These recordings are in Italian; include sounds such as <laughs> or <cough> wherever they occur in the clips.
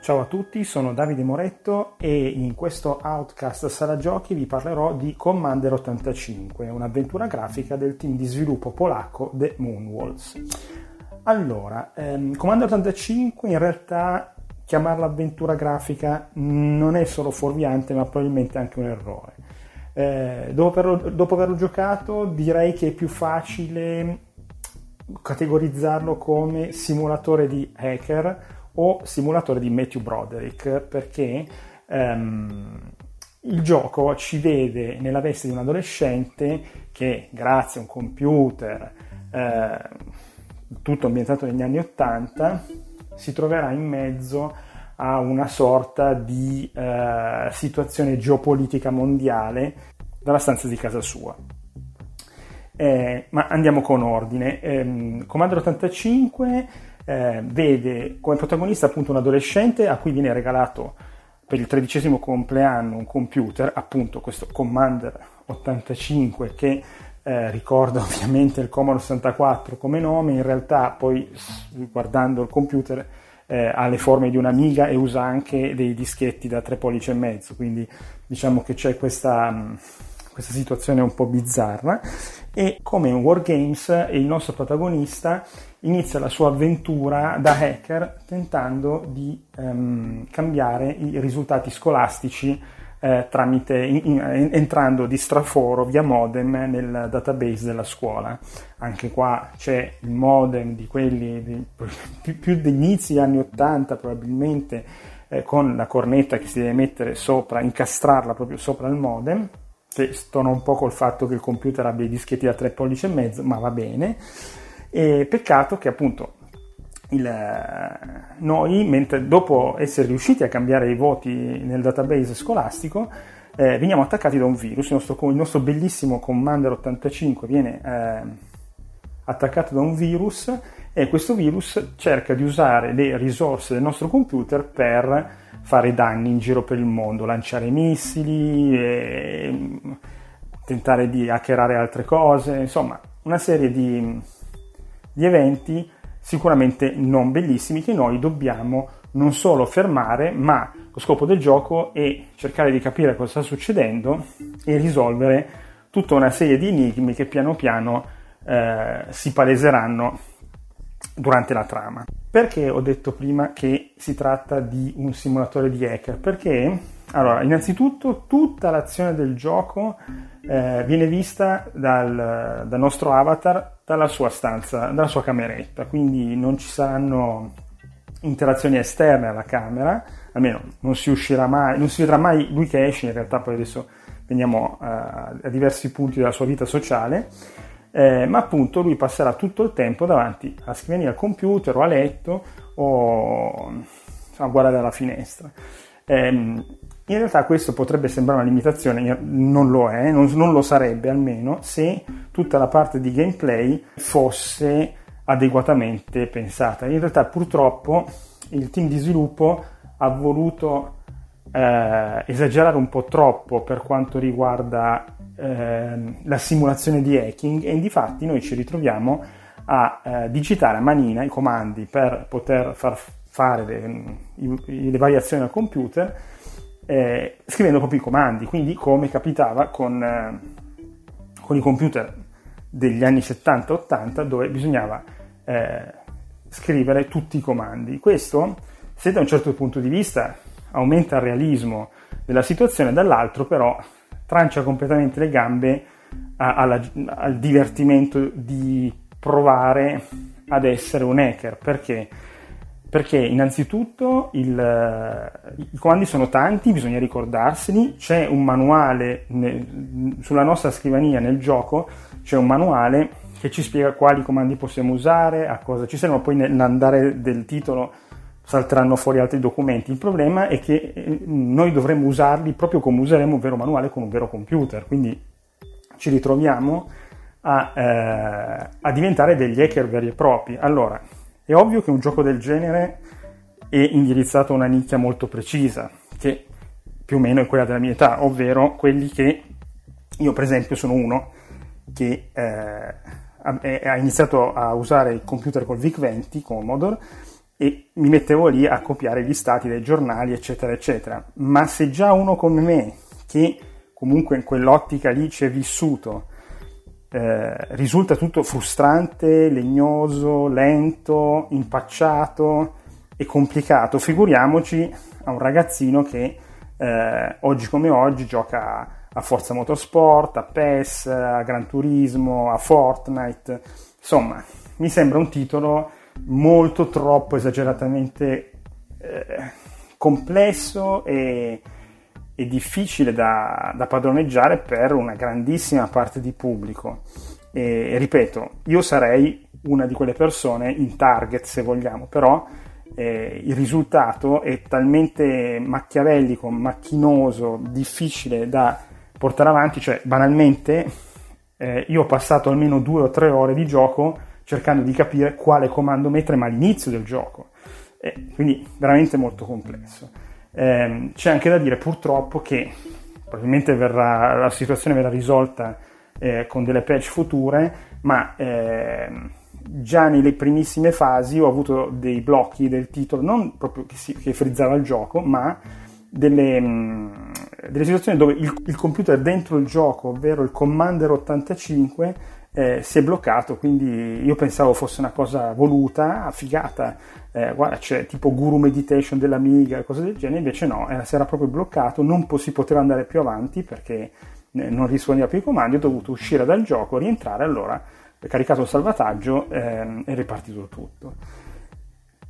Ciao a tutti, sono Davide Moretto e in questo Outcast Sala Giochi vi parlerò di Commander 85, un'avventura grafica del team di sviluppo polacco The Moonwalls. Allora, ehm, Commander 85 in realtà chiamarla avventura grafica non è solo fuorviante ma probabilmente anche un errore. Eh, dopo, averlo, dopo averlo giocato direi che è più facile categorizzarlo come simulatore di hacker o simulatore di Matthew Broderick perché um, il gioco ci vede nella veste di un adolescente che grazie a un computer eh, tutto ambientato negli anni 80 si troverà in mezzo a una sorta di eh, situazione geopolitica mondiale dalla stanza di casa sua. Eh, ma andiamo con ordine. Eh, Commander 85 eh, vede come protagonista appunto un adolescente a cui viene regalato per il tredicesimo compleanno un computer, appunto questo Commander 85 che eh, ricorda <laughs> ovviamente il Commodore 64 come nome, in realtà poi guardando il computer eh, ha le forme di un'amiga e usa anche dei dischetti da 3 pollici e mezzo, quindi diciamo che c'è questa, questa situazione un po' bizzarra e come in Wargames il nostro protagonista inizia la sua avventura da hacker tentando di um, cambiare i risultati scolastici eh, tramite, in, in, entrando di straforo via modem nel database della scuola. Anche qua c'è il modem di quelli di, più, più degli inizi anni 80 probabilmente eh, con la cornetta che si deve mettere sopra, incastrarla proprio sopra il modem che stona un po' col fatto che il computer abbia i dischetti da 3 pollici e mezzo, ma va bene. E peccato che appunto il, noi, mentre dopo essere riusciti a cambiare i voti nel database scolastico, eh, veniamo attaccati da un virus. Il nostro, il nostro bellissimo Commander 85 viene eh, attaccato da un virus e questo virus cerca di usare le risorse del nostro computer per fare danni in giro per il mondo, lanciare missili, e tentare di hackerare altre cose, insomma una serie di di eventi sicuramente non bellissimi che noi dobbiamo non solo fermare, ma lo scopo del gioco è cercare di capire cosa sta succedendo e risolvere tutta una serie di enigmi che piano piano eh, si paleseranno durante la trama. Perché ho detto prima che si tratta di un simulatore di hacker? Perché, allora, innanzitutto tutta l'azione del gioco eh, viene vista dal, dal, nostro avatar dalla sua stanza, dalla sua cameretta, quindi non ci saranno interazioni esterne alla camera, almeno non si uscirà mai, non si vedrà mai lui che esce, in realtà poi adesso veniamo a, a diversi punti della sua vita sociale, eh, ma appunto lui passerà tutto il tempo davanti a scrivania al computer o a letto o a guardare dalla finestra. Eh, in realtà questo potrebbe sembrare una limitazione, non lo è, non, non, lo sarebbe almeno se tutta la parte di gameplay fosse adeguatamente pensata. In realtà purtroppo il team di sviluppo ha voluto eh, esagerare un po' troppo per quanto riguarda eh, la simulazione di hacking e infatti noi ci ritroviamo a eh, digitare a manina i comandi per poter far fare le, le variazioni al computer eh, scrivendo proprio i comandi, quindi come capitava con, eh, con i computer degli anni 70-80 dove bisognava eh, scrivere tutti i comandi. Questo, se da un certo punto di vista aumenta il realismo della situazione, dall'altro però trancia completamente le gambe a, alla, al divertimento di provare ad essere un hacker. Perché? Perché innanzitutto il, i comandi sono tanti, bisogna ricordarseli, c'è un manuale ne, sulla nostra scrivania nel gioco, c'è un manuale che ci spiega quali comandi possiamo usare, a cosa ci servono, poi nell'andare del titolo salteranno fuori altri documenti. Il problema è che eh, noi dovremmo usarli proprio come useremo un vero manuale con un vero computer, quindi ci ritroviamo a, eh, a diventare degli hacker veri e propri. Allora, è ovvio che un gioco del genere è indirizzato a una nicchia molto precisa, che più o meno è quella della mia età, ovvero quelli che io per esempio sono uno che eh, ha iniziato a usare il computer col VIC-20 Commodore e mi mettevo lì a copiare gli stati dei giornali, eccetera, eccetera. Ma se già uno come me, che comunque in quell'ottica lì ci è vissuto, eh, risulta tutto frustrante, legnoso, lento, impacciato e complicato, figuriamoci a un ragazzino che eh, oggi come oggi gioca a Forza Motorsport, a PES, a Gran Turismo, a Fortnite, insomma, mi sembra un titolo molto troppo esageratamente eh, complesso e, e difficile da, da, padroneggiare per una grandissima parte di pubblico. E, ripeto, io sarei una di quelle persone in target se vogliamo, però eh, il risultato è talmente macchiavellico, macchinoso, difficile da portare avanti, cioè banalmente eh, io ho passato almeno due o tre ore di gioco cercando di capire quale comando mettere, ma all'inizio del gioco. Eh, quindi veramente molto complesso. Eh, c'è anche da dire purtroppo che probabilmente verrà, la situazione verrà risolta eh, con delle patch future, ma ehm, già nelle primissime fasi ho avuto dei blocchi del titolo, non proprio che, si, che frizzava il gioco, ma delle, mh, delle situazioni dove il, il, computer dentro il gioco, ovvero il Commander 85, eh, si è bloccato, quindi io pensavo fosse una cosa voluta, affigata, eh, guarda c'è tipo Guru Meditation dell'Amiga, cose del genere, invece no, eh, si era proprio bloccato, non po- si poteva andare più avanti perché eh, non rispondeva più ai comandi, ho dovuto uscire dal gioco, rientrare, allora ho caricato il salvataggio ehm, e ripartito tutto.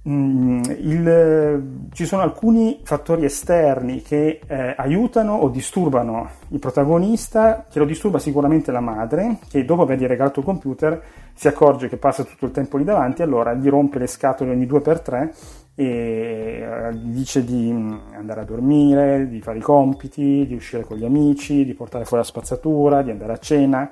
Mm, il, ci sono alcuni fattori esterni che eh, aiutano o disturbano il protagonista, che lo disturba sicuramente la madre, che dopo avergli regalato il computer si accorge che passa tutto il tempo lì davanti, allora gli rompe le scatole ogni due per tre e eh, gli dice di mm, andare a dormire, di fare i compiti, di uscire con gli amici, di portare fuori la spazzatura, di andare a cena,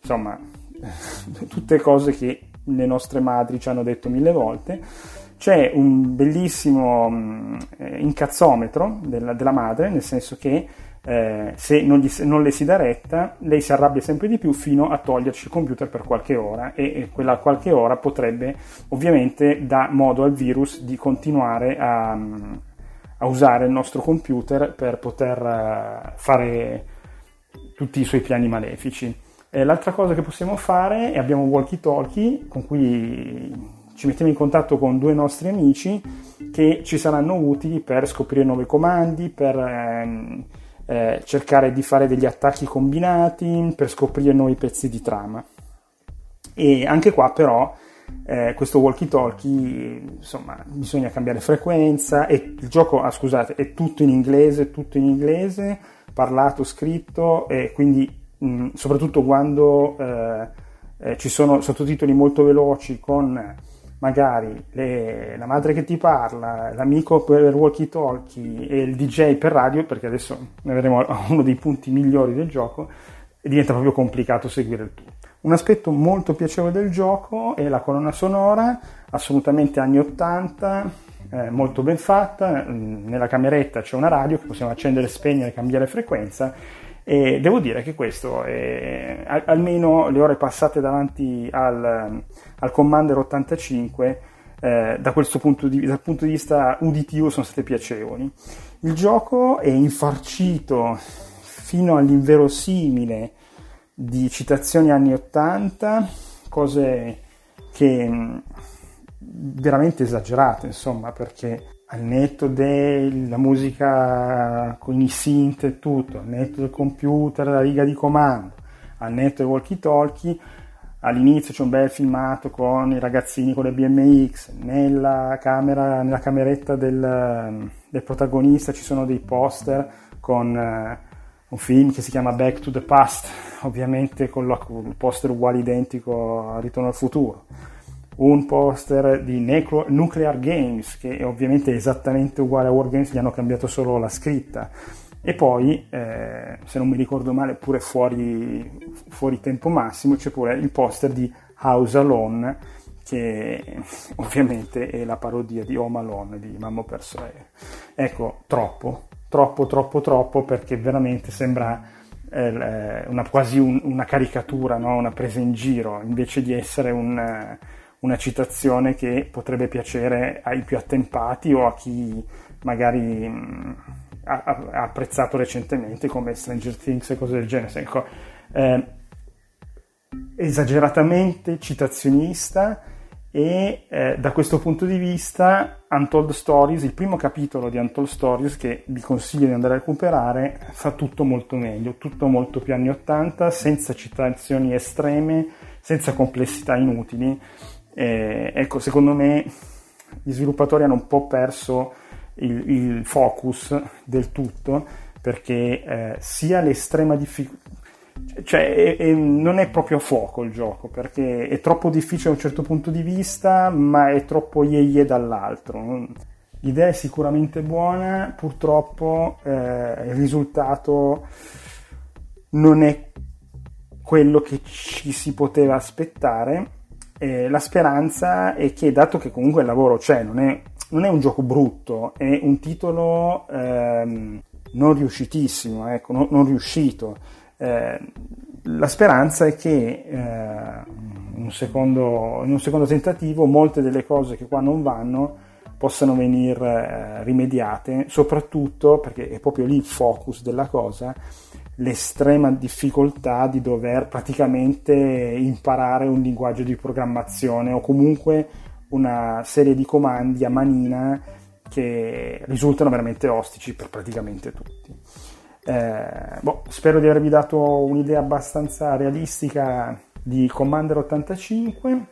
insomma <laughs> tutte cose che le nostre madri ci hanno detto mille volte c'è un bellissimo mm, incazzometro della, della, madre, nel senso che eh, se non, gli, non, le si dà retta, lei si arrabbia sempre di più fino a toglierci il computer per qualche ora e, e quella qualche ora potrebbe ovviamente dare modo al virus di continuare a, a usare il nostro computer per poter uh, fare tutti i suoi piani malefici. Eh, l'altra cosa che possiamo fare è abbiamo walkie talkie con cui ci mettiamo in contatto con due nostri amici che ci saranno utili per scoprire nuovi comandi, per ehm, eh, cercare di fare degli attacchi combinati, per scoprire nuovi pezzi di trama. E anche qua però eh, questo walkie talkie, insomma, bisogna cambiare frequenza e il gioco, ah, scusate, è tutto in inglese, tutto in inglese, parlato, scritto e quindi mh, soprattutto quando eh, eh, ci sono sottotitoli molto veloci con magari le, la madre che ti parla, l'amico per walkie talkie e il DJ per radio, perché adesso ne vedremo uno dei punti migliori del gioco, e diventa proprio complicato seguire il tutto. Un aspetto molto piacevole del gioco è la colonna sonora, assolutamente anni 80, eh, molto ben fatta, nella cameretta c'è una radio che possiamo accendere, spegnere, cambiare frequenza e devo dire che questo, è, almeno le ore passate davanti al, al Commander 85, eh, da questo punto di, dal punto di vista uditivo sono state piacevoli. Il gioco è infarcito fino all'inverosimile di citazioni anni 80, cose che mm, veramente esagerate, insomma, perché al netto della musica con i synth e tutto, al netto del computer, la riga di comando, al netto dei walkie talkie, all'inizio c'è un bel filmato con i ragazzini con le BMX, nella, camera, nella cameretta del, del, protagonista ci sono dei poster con uh, un film che si chiama Back to the Past, <laughs> ovviamente con il poster uguale identico a Ritorno al futuro un poster di Nuclear Games, che è ovviamente esattamente uguale a Wargames, gli hanno cambiato solo la scritta. E poi, eh, se non mi ricordo male, pure fuori, fuori tempo massimo, c'è pure il poster di House Alone, che <laughs> ovviamente è la parodia di Home Alone di Mammo Perso Aereo. Ecco, troppo, troppo, troppo, troppo, perché veramente sembra eh, una, quasi un, una caricatura, no? una presa in giro, invece di essere un una citazione che potrebbe piacere ai più attempati o a chi magari mh, ha, ha, apprezzato recentemente come Stranger Things e cose del genere. Ecco, eh, esageratamente citazionista e eh, da questo punto di vista Untold Stories, il primo capitolo di Untold Stories che vi consiglio di andare a recuperare, fa tutto molto meglio, tutto molto più anni 80, senza citazioni estreme, senza complessità inutili. Eh, ecco, secondo me gli sviluppatori hanno un po' perso il, il focus del tutto perché eh, sia l'estrema difficoltà cioè, è, è, non è proprio a fuoco il gioco perché è troppo difficile da un certo punto di vista, ma è troppo ye dall'altro. L'idea è sicuramente buona, purtroppo eh, il risultato non è quello che ci si poteva aspettare. Eh, la speranza è che, dato che comunque il lavoro c'è, non è, non è un gioco brutto, è un titolo ehm, non riuscitissimo, ecco, non, non riuscito. Eh, la speranza è che eh, un secondo, in, un secondo, tentativo molte delle cose che qua non vanno possano venire eh, rimediate, soprattutto perché è proprio lì il focus della cosa, l'estrema difficoltà di dover praticamente imparare un linguaggio di programmazione o comunque una serie di comandi a manina che risultano veramente ostici per praticamente tutti. Eh, boh, spero di avervi dato un'idea abbastanza realistica di Commander 85.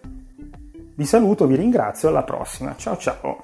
Vi saluto, vi ringrazio, alla prossima. Ciao ciao.